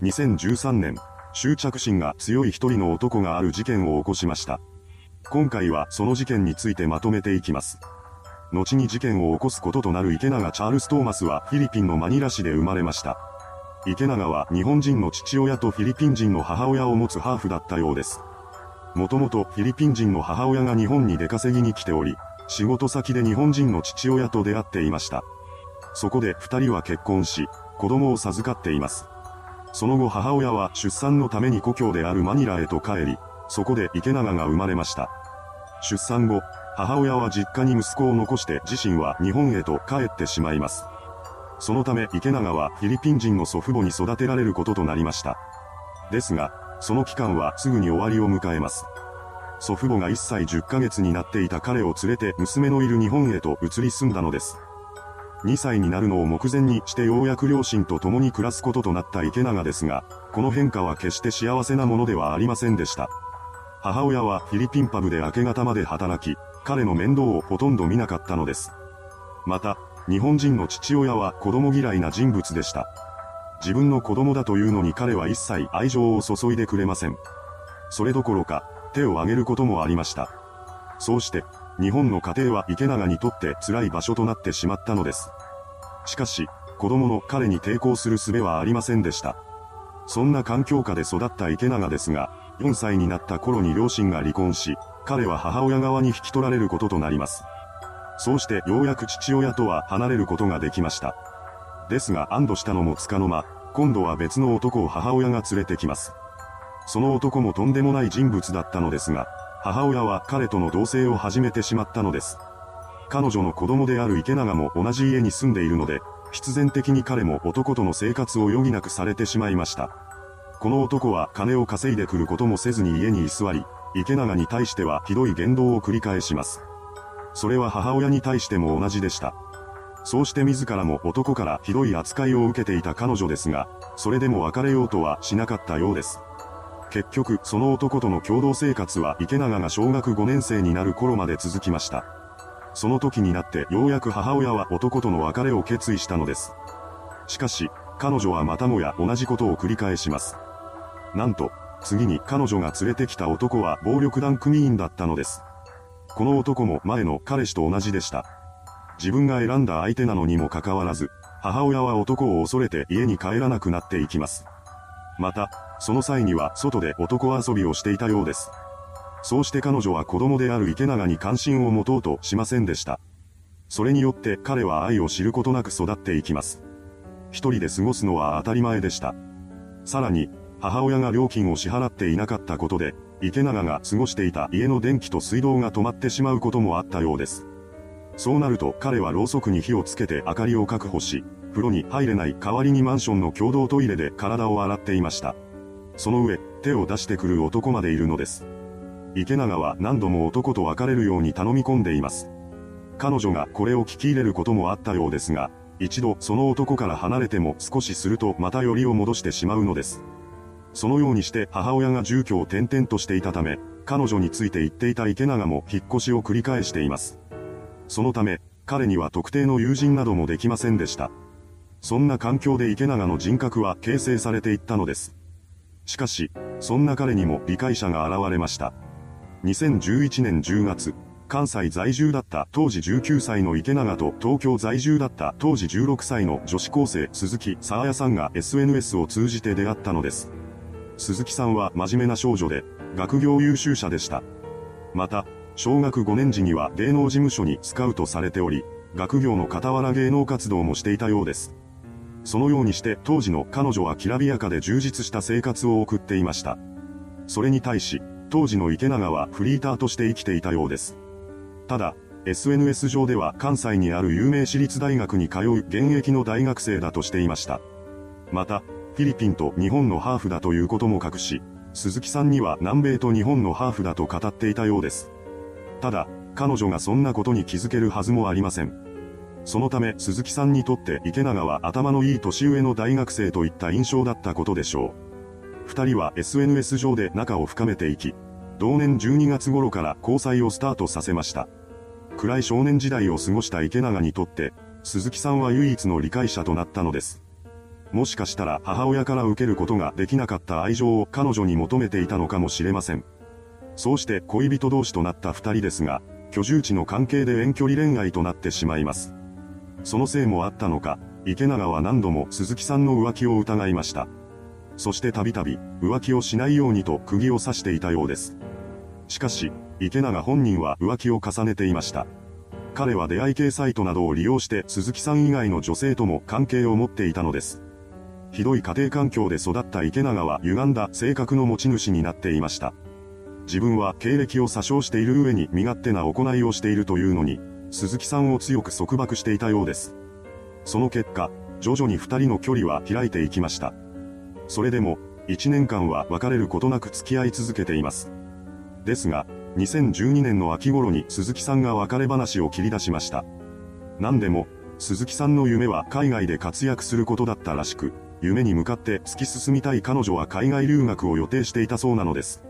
2013年、執着心が強い一人の男がある事件を起こしました。今回はその事件についてまとめていきます。後に事件を起こすこととなる池永チャールス・トーマスはフィリピンのマニラ市で生まれました。池永は日本人の父親とフィリピン人の母親を持つハーフだったようです。もともとフィリピン人の母親が日本に出稼ぎに来ており、仕事先で日本人の父親と出会っていました。そこで二人は結婚し、子供を授かっています。その後母親は出産のために故郷であるマニラへと帰り、そこで池永が生まれました。出産後、母親は実家に息子を残して自身は日本へと帰ってしまいます。そのため池永はフィリピン人の祖父母に育てられることとなりました。ですが、その期間はすぐに終わりを迎えます。祖父母が1歳10ヶ月になっていた彼を連れて娘のいる日本へと移り住んだのです。2歳になるのを目前にしてようやく両親と共に暮らすこととなった池永ですが、この変化は決して幸せなものではありませんでした。母親はフィリピンパブで明け方まで働き、彼の面倒をほとんど見なかったのです。また、日本人の父親は子供嫌いな人物でした。自分の子供だというのに彼は一切愛情を注いでくれません。それどころか、手を挙げることもありました。そうして、日本の家庭は池永にとって辛い場所となってしまったのです。しかし、子供の彼に抵抗する術はありませんでした。そんな環境下で育った池永ですが、4歳になった頃に両親が離婚し、彼は母親側に引き取られることとなります。そうしてようやく父親とは離れることができました。ですが安堵したのもつかの間、今度は別の男を母親が連れてきます。その男もとんでもない人物だったのですが、母親は彼との同棲を始めてしまったのです。彼女の子供である池永も同じ家に住んでいるので、必然的に彼も男との生活を余儀なくされてしまいました。この男は金を稼いでくることもせずに家に居座り、池永に対してはひどい言動を繰り返します。それは母親に対しても同じでした。そうして自らも男からひどい扱いを受けていた彼女ですが、それでも別れようとはしなかったようです。結局、その男との共同生活は池永が小学5年生になる頃まで続きました。その時になってようやく母親は男との別れを決意したのです。しかし、彼女はまたもや同じことを繰り返します。なんと、次に彼女が連れてきた男は暴力団組員だったのです。この男も前の彼氏と同じでした。自分が選んだ相手なのにもかかわらず、母親は男を恐れて家に帰らなくなっていきます。また、その際には外で男遊びをしていたようです。そうして彼女は子供である池永に関心を持とうとしませんでした。それによって彼は愛を知ることなく育っていきます。一人で過ごすのは当たり前でした。さらに、母親が料金を支払っていなかったことで、池永が過ごしていた家の電気と水道が止まってしまうこともあったようです。そうなると彼はろうそくに火をつけて明かりを確保し、風呂に入れない代わりにマンションの共同トイレで体を洗っていました。その上、手を出してくる男までいるのです。池永は何度も男と別れるように頼み込んでいます。彼女がこれを聞き入れることもあったようですが、一度その男から離れても少しするとまたよりを戻してしまうのです。そのようにして母親が住居を転々としていたため、彼女について言っていた池永も引っ越しを繰り返しています。そのため、彼には特定の友人などもできませんでした。そんな環境で池永の人格は形成されていったのです。しかし、そんな彼にも理解者が現れました。2011年10月、関西在住だった当時19歳の池永と東京在住だった当時16歳の女子高生鈴木沙彩さんが SNS を通じて出会ったのです。鈴木さんは真面目な少女で、学業優秀者でした。また、小学5年時には芸能事務所にスカウトされており、学業の傍ら芸能活動もしていたようです。そのようにして当時の彼女はきらびやかで充実した生活を送っていました。それに対し、当時の池永はフリーターとして生きていたようです。ただ、SNS 上では関西にある有名私立大学に通う現役の大学生だとしていました。また、フィリピンと日本のハーフだということも隠し、鈴木さんには南米と日本のハーフだと語っていたようです。ただ、彼女がそんなことに気づけるはずもありません。そのため鈴木さんにとって池永は頭のいい年上の大学生といった印象だったことでしょう。二人は SNS 上で仲を深めていき、同年12月頃から交際をスタートさせました。暗い少年時代を過ごした池永にとって、鈴木さんは唯一の理解者となったのです。もしかしたら母親から受けることができなかった愛情を彼女に求めていたのかもしれません。そうして恋人同士となった二人ですが、居住地の関係で遠距離恋愛となってしまいます。そのせいもあったのか、池永は何度も鈴木さんの浮気を疑いました。そしてたびたび浮気をしないようにと釘を刺していたようです。しかし、池永本人は浮気を重ねていました。彼は出会い系サイトなどを利用して鈴木さん以外の女性とも関係を持っていたのです。ひどい家庭環境で育った池永は歪んだ性格の持ち主になっていました。自分は経歴を詐称している上に身勝手な行いをしているというのに、鈴木さんを強く束縛していたようです。その結果、徐々に二人の距離は開いていきました。それでも、一年間は別れることなく付き合い続けています。ですが、2012年の秋頃に鈴木さんが別れ話を切り出しました。何でも、鈴木さんの夢は海外で活躍することだったらしく、夢に向かって突き進みたい彼女は海外留学を予定していたそうなのです。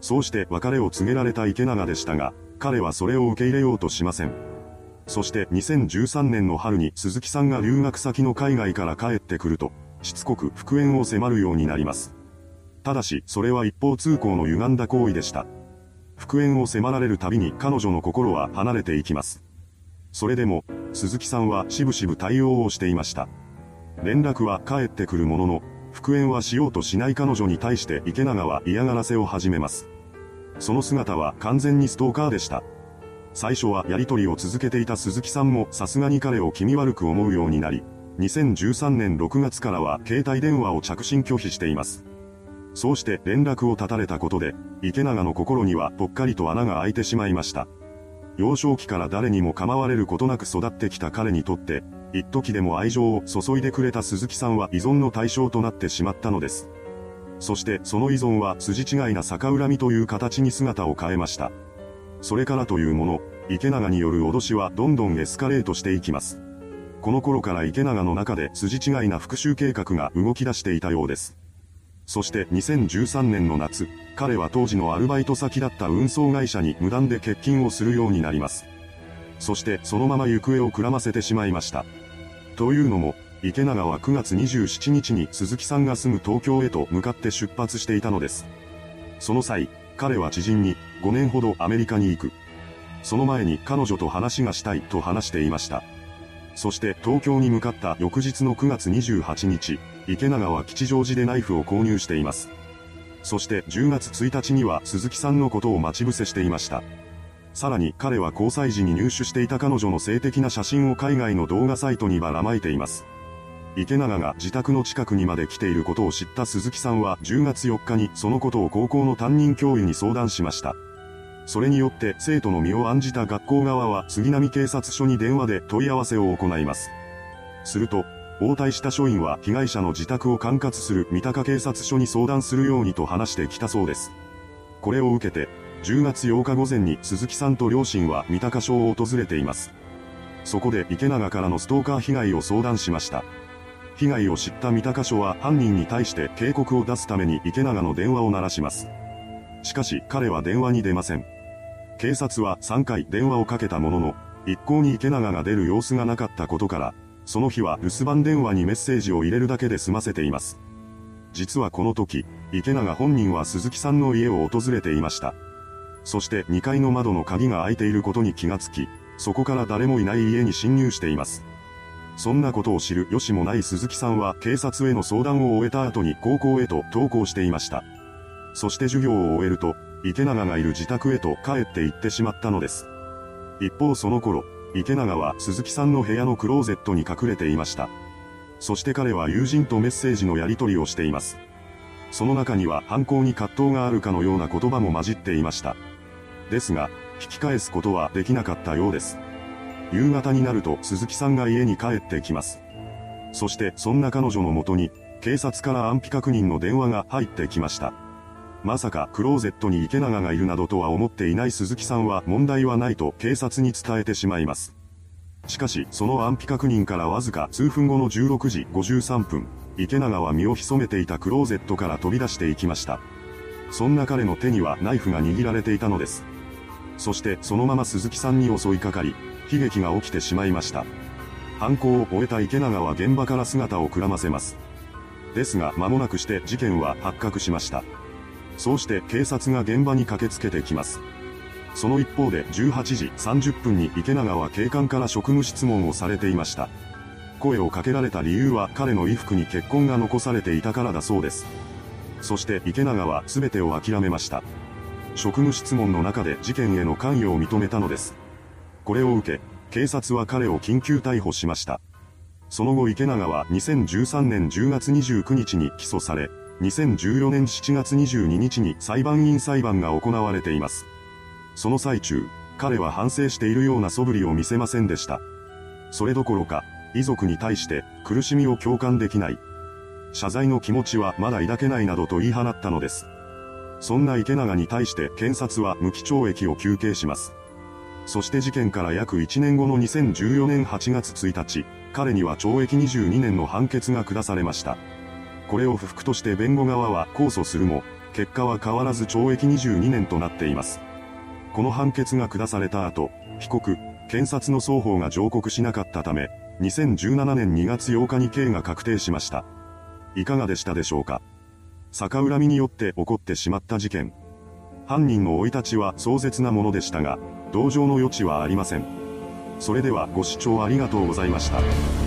そうして別れを告げられた池永でしたが、彼はそれを受け入れようとしません。そして2013年の春に鈴木さんが留学先の海外から帰ってくると、しつこく復縁を迫るようになります。ただし、それは一方通行の歪んだ行為でした。復縁を迫られるたびに彼女の心は離れていきます。それでも、鈴木さんはしぶしぶ対応をしていました。連絡は返ってくるものの、復縁はしようとしない彼女に対して池永は嫌がらせを始めます。その姿は完全にストーカーでした。最初はやりとりを続けていた鈴木さんもさすがに彼を気味悪く思うようになり、2013年6月からは携帯電話を着信拒否しています。そうして連絡を絶たれたことで、池永の心にはぽっかりと穴が開いてしまいました。幼少期から誰にも構われることなく育ってきた彼にとって、一時でも愛情を注いでくれた鈴木さんは依存の対象となってしまったのです。そしてその依存は筋違いな逆恨みという形に姿を変えました。それからというもの、池永による脅しはどんどんエスカレートしていきます。この頃から池永の中で筋違いな復讐計画が動き出していたようです。そして2013年の夏、彼は当時のアルバイト先だった運送会社に無断で欠勤をするようになります。そしてそのまま行方をくらませてしまいました。というのも、池永は9月27日に鈴木さんが住む東京へと向かって出発していたのです。その際、彼は知人に5年ほどアメリカに行く。その前に彼女と話がしたいと話していました。そして東京に向かった翌日の9月28日、池永は吉祥寺でナイフを購入しています。そして10月1日には鈴木さんのことを待ち伏せしていました。さらに彼は交際時に入手していた彼女の性的な写真を海外の動画サイトにばらまいています。池永が自宅の近くにまで来ていることを知った鈴木さんは10月4日にそのことを高校の担任教諭に相談しました。それによって生徒の身を案じた学校側は杉並警察署に電話で問い合わせを行います。すると、応対した署員は被害者の自宅を管轄する三鷹警察署に相談するようにと話してきたそうです。これを受けて、10月8日午前に鈴木さんと両親は三鷹署を訪れています。そこで池永からのストーカー被害を相談しました。被害を知った三鷹署は犯人に対して警告を出すために池永の電話を鳴らします。しかし彼は電話に出ません。警察は3回電話をかけたものの、一向に池永が出る様子がなかったことから、その日は留守番電話にメッセージを入れるだけで済ませています。実はこの時、池永本人は鈴木さんの家を訪れていました。そして2階の窓の鍵が開いていることに気がつき、そこから誰もいない家に侵入しています。そんなことを知るよしもない鈴木さんは警察への相談を終えた後に高校へと登校していました。そして授業を終えると、池永がいる自宅へと帰って行ってしまったのです。一方その頃、池永は鈴木さんの部屋のクローゼットに隠れていました。そして彼は友人とメッセージのやり取りをしています。その中には犯行に葛藤があるかのような言葉も混じっていました。ですが、引き返すことはできなかったようです。夕方になると鈴木さんが家に帰ってきます。そしてそんな彼女のもとに、警察から安否確認の電話が入ってきました。まさかクローゼットに池永がいるなどとは思っていない鈴木さんは問題はないと警察に伝えてしまいます。しかし、その安否確認からわずか数分後の16時53分、池永は身を潜めていたクローゼットから飛び出していきました。そんな彼の手にはナイフが握られていたのです。そしてそのまま鈴木さんに襲いかかり、悲劇が起きてしまいました。犯行を終えた池永は現場から姿をくらませます。ですが間もなくして事件は発覚しました。そうして警察が現場に駆けつけてきます。その一方で18時30分に池永は警官から職務質問をされていました。声をかけられた理由は彼の衣服に血痕が残されていたからだそうです。そして池永は全てを諦めました。職務質問の中で事件への関与を認めたのです。これを受け、警察は彼を緊急逮捕しました。その後池永は2013年10月29日に起訴され、2014年7月22日に裁判員裁判が行われています。その最中、彼は反省しているような素振りを見せませんでした。それどころか、遺族に対して苦しみを共感できない。謝罪の気持ちはまだ抱けないなどと言い放ったのです。そんな池永に対して検察は無期懲役を求刑します。そして事件から約1年後の2014年8月1日、彼には懲役22年の判決が下されました。これを不服として弁護側は控訴するも、結果は変わらず懲役22年となっています。この判決が下された後、被告、検察の双方が上告しなかったため、2017年2月8日に刑が確定しました。いかがでしたでしょうか？逆恨みによって起こってしまった事件。犯人の生い立ちは壮絶なものでしたが、同情の余地はありません。それではご視聴ありがとうございました。